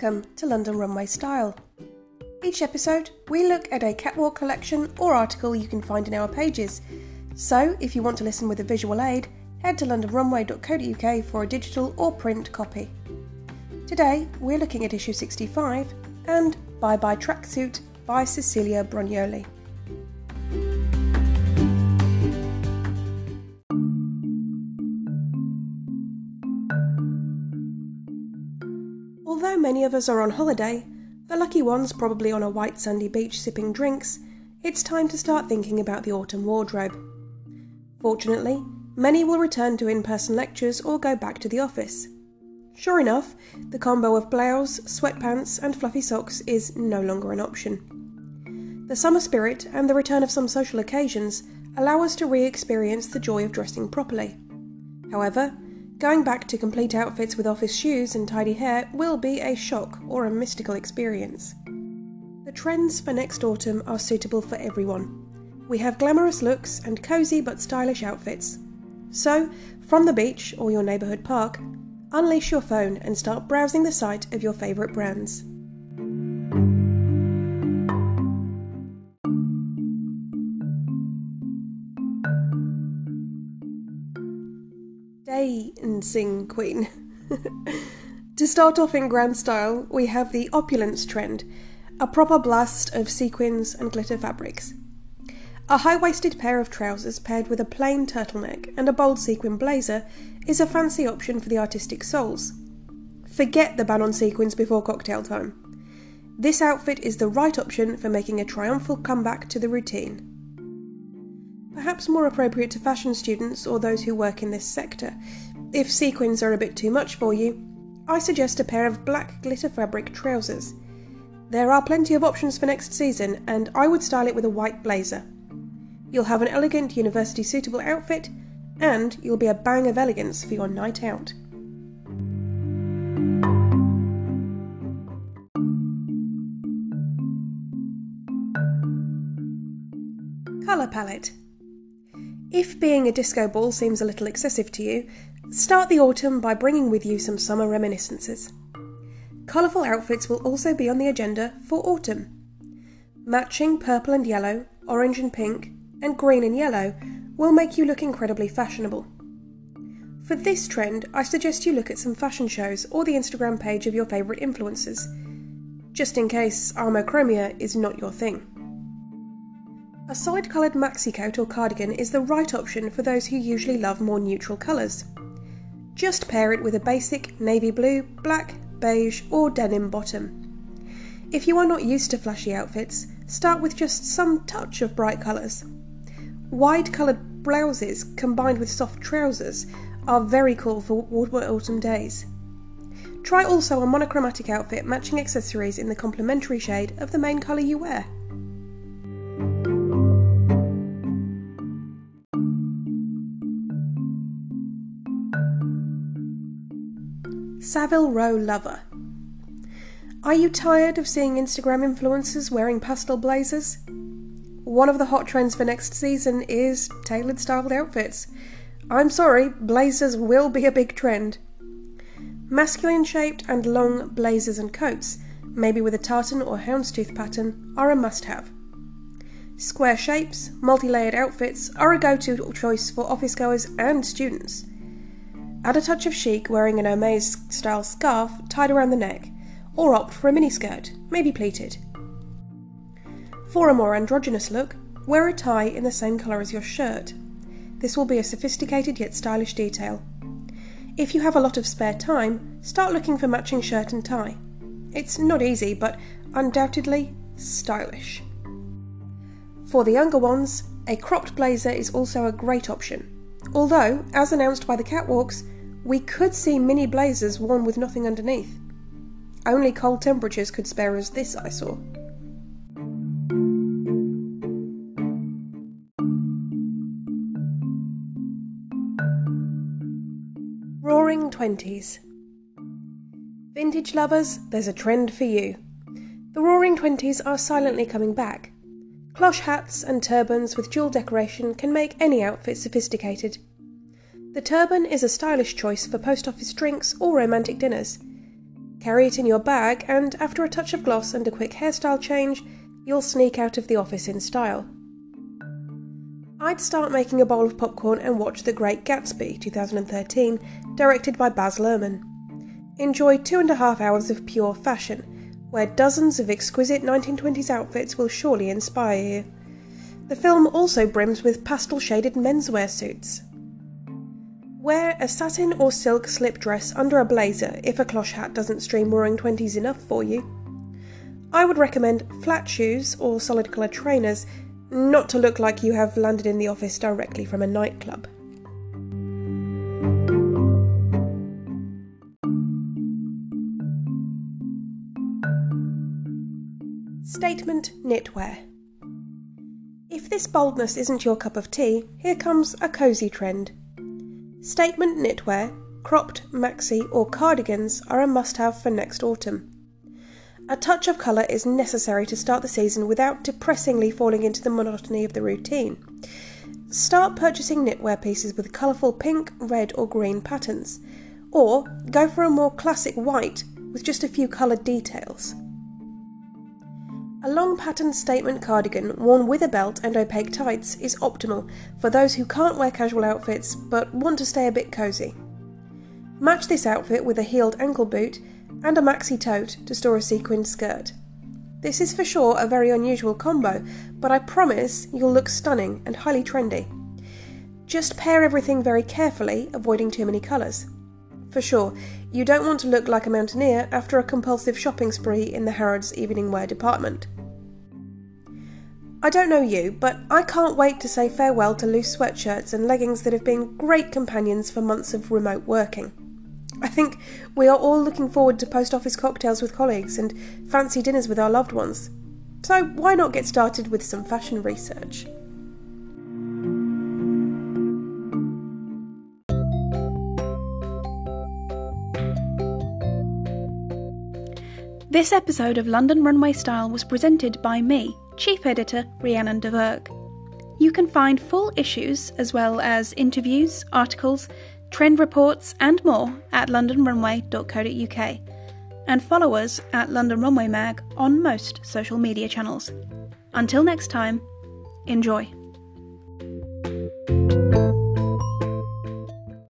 welcome to London Runway Style. Each episode, we look at a catwalk collection or article you can find in our pages. So, if you want to listen with a visual aid, head to londonrunway.co.uk for a digital or print copy. Today, we're looking at issue 65 and Bye Bye Tracksuit by Cicilia Brognoli. Although many of us are on holiday, the lucky ones probably on a white sandy beach sipping drinks, it's time to start thinking about the autumn wardrobe. Fortunately, many will return to in person lectures or go back to the office. Sure enough, the combo of blouse, sweatpants, and fluffy socks is no longer an option. The summer spirit and the return of some social occasions allow us to re experience the joy of dressing properly. However, Going back to complete outfits with office shoes and tidy hair will be a shock or a mystical experience. The trends for next autumn are suitable for everyone. We have glamorous looks and cosy but stylish outfits. So, from the beach or your neighbourhood park, unleash your phone and start browsing the site of your favourite brands. Dancing Queen. to start off in grand style, we have the opulence trend, a proper blast of sequins and glitter fabrics. A high waisted pair of trousers paired with a plain turtleneck and a bold sequin blazer is a fancy option for the artistic souls. Forget the ban on sequins before cocktail time. This outfit is the right option for making a triumphal comeback to the routine perhaps more appropriate to fashion students or those who work in this sector. If sequins are a bit too much for you, I suggest a pair of black glitter fabric trousers. There are plenty of options for next season, and I would style it with a white blazer. You'll have an elegant university suitable outfit, and you'll be a bang of elegance for your night out. Colour palette. If being a disco ball seems a little excessive to you, start the autumn by bringing with you some summer reminiscences. Colourful outfits will also be on the agenda for autumn. Matching purple and yellow, orange and pink, and green and yellow will make you look incredibly fashionable. For this trend, I suggest you look at some fashion shows or the Instagram page of your favourite influencers, just in case armochromia is not your thing. A side coloured maxi coat or cardigan is the right option for those who usually love more neutral colours. Just pair it with a basic navy blue, black, beige, or denim bottom. If you are not used to flashy outfits, start with just some touch of bright colours. Wide coloured blouses combined with soft trousers are very cool for warmer autumn days. Try also a monochromatic outfit matching accessories in the complementary shade of the main colour you wear. Savile Row Lover. Are you tired of seeing Instagram influencers wearing pastel blazers? One of the hot trends for next season is tailored styled outfits. I'm sorry, blazers will be a big trend. Masculine shaped and long blazers and coats, maybe with a tartan or houndstooth pattern, are a must have. Square shapes, multi layered outfits are a go to choice for office goers and students. Add a touch of chic wearing an Hermes style scarf tied around the neck, or opt for a miniskirt, maybe pleated. For a more androgynous look, wear a tie in the same colour as your shirt. This will be a sophisticated yet stylish detail. If you have a lot of spare time, start looking for matching shirt and tie. It's not easy, but undoubtedly stylish. For the younger ones, a cropped blazer is also a great option. Although, as announced by the catwalks, we could see mini blazers worn with nothing underneath. Only cold temperatures could spare us this eyesore. Roaring Twenties. Vintage lovers, there's a trend for you. The Roaring Twenties are silently coming back. Cloche hats and turbans with jewel decoration can make any outfit sophisticated. The turban is a stylish choice for post office drinks or romantic dinners. Carry it in your bag, and after a touch of gloss and a quick hairstyle change, you'll sneak out of the office in style. I'd start making a bowl of popcorn and watch The Great Gatsby 2013, directed by Baz Luhrmann. Enjoy two and a half hours of pure fashion, where dozens of exquisite 1920s outfits will surely inspire you. The film also brims with pastel shaded menswear suits. Wear a satin or silk slip dress under a blazer if a cloche hat doesn't stream roaring 20s enough for you. I would recommend flat shoes or solid colour trainers, not to look like you have landed in the office directly from a nightclub. Statement Knitwear If this boldness isn't your cup of tea, here comes a cosy trend. Statement knitwear, cropped, maxi, or cardigans are a must have for next autumn. A touch of colour is necessary to start the season without depressingly falling into the monotony of the routine. Start purchasing knitwear pieces with colourful pink, red, or green patterns, or go for a more classic white with just a few coloured details. A long patterned statement cardigan worn with a belt and opaque tights is optimal for those who can't wear casual outfits but want to stay a bit cosy. Match this outfit with a heeled ankle boot and a maxi tote to store a sequined skirt. This is for sure a very unusual combo, but I promise you'll look stunning and highly trendy. Just pair everything very carefully, avoiding too many colours. For sure, you don't want to look like a mountaineer after a compulsive shopping spree in the Harrods evening wear department. I don't know you, but I can't wait to say farewell to loose sweatshirts and leggings that have been great companions for months of remote working. I think we are all looking forward to post office cocktails with colleagues and fancy dinners with our loved ones. So why not get started with some fashion research? This episode of London Runway Style was presented by me, Chief Editor Rhiannon de Verg. You can find full issues, as well as interviews, articles, trend reports, and more at londonrunway.co.uk. And follow us at London Runway Mag on most social media channels. Until next time, enjoy.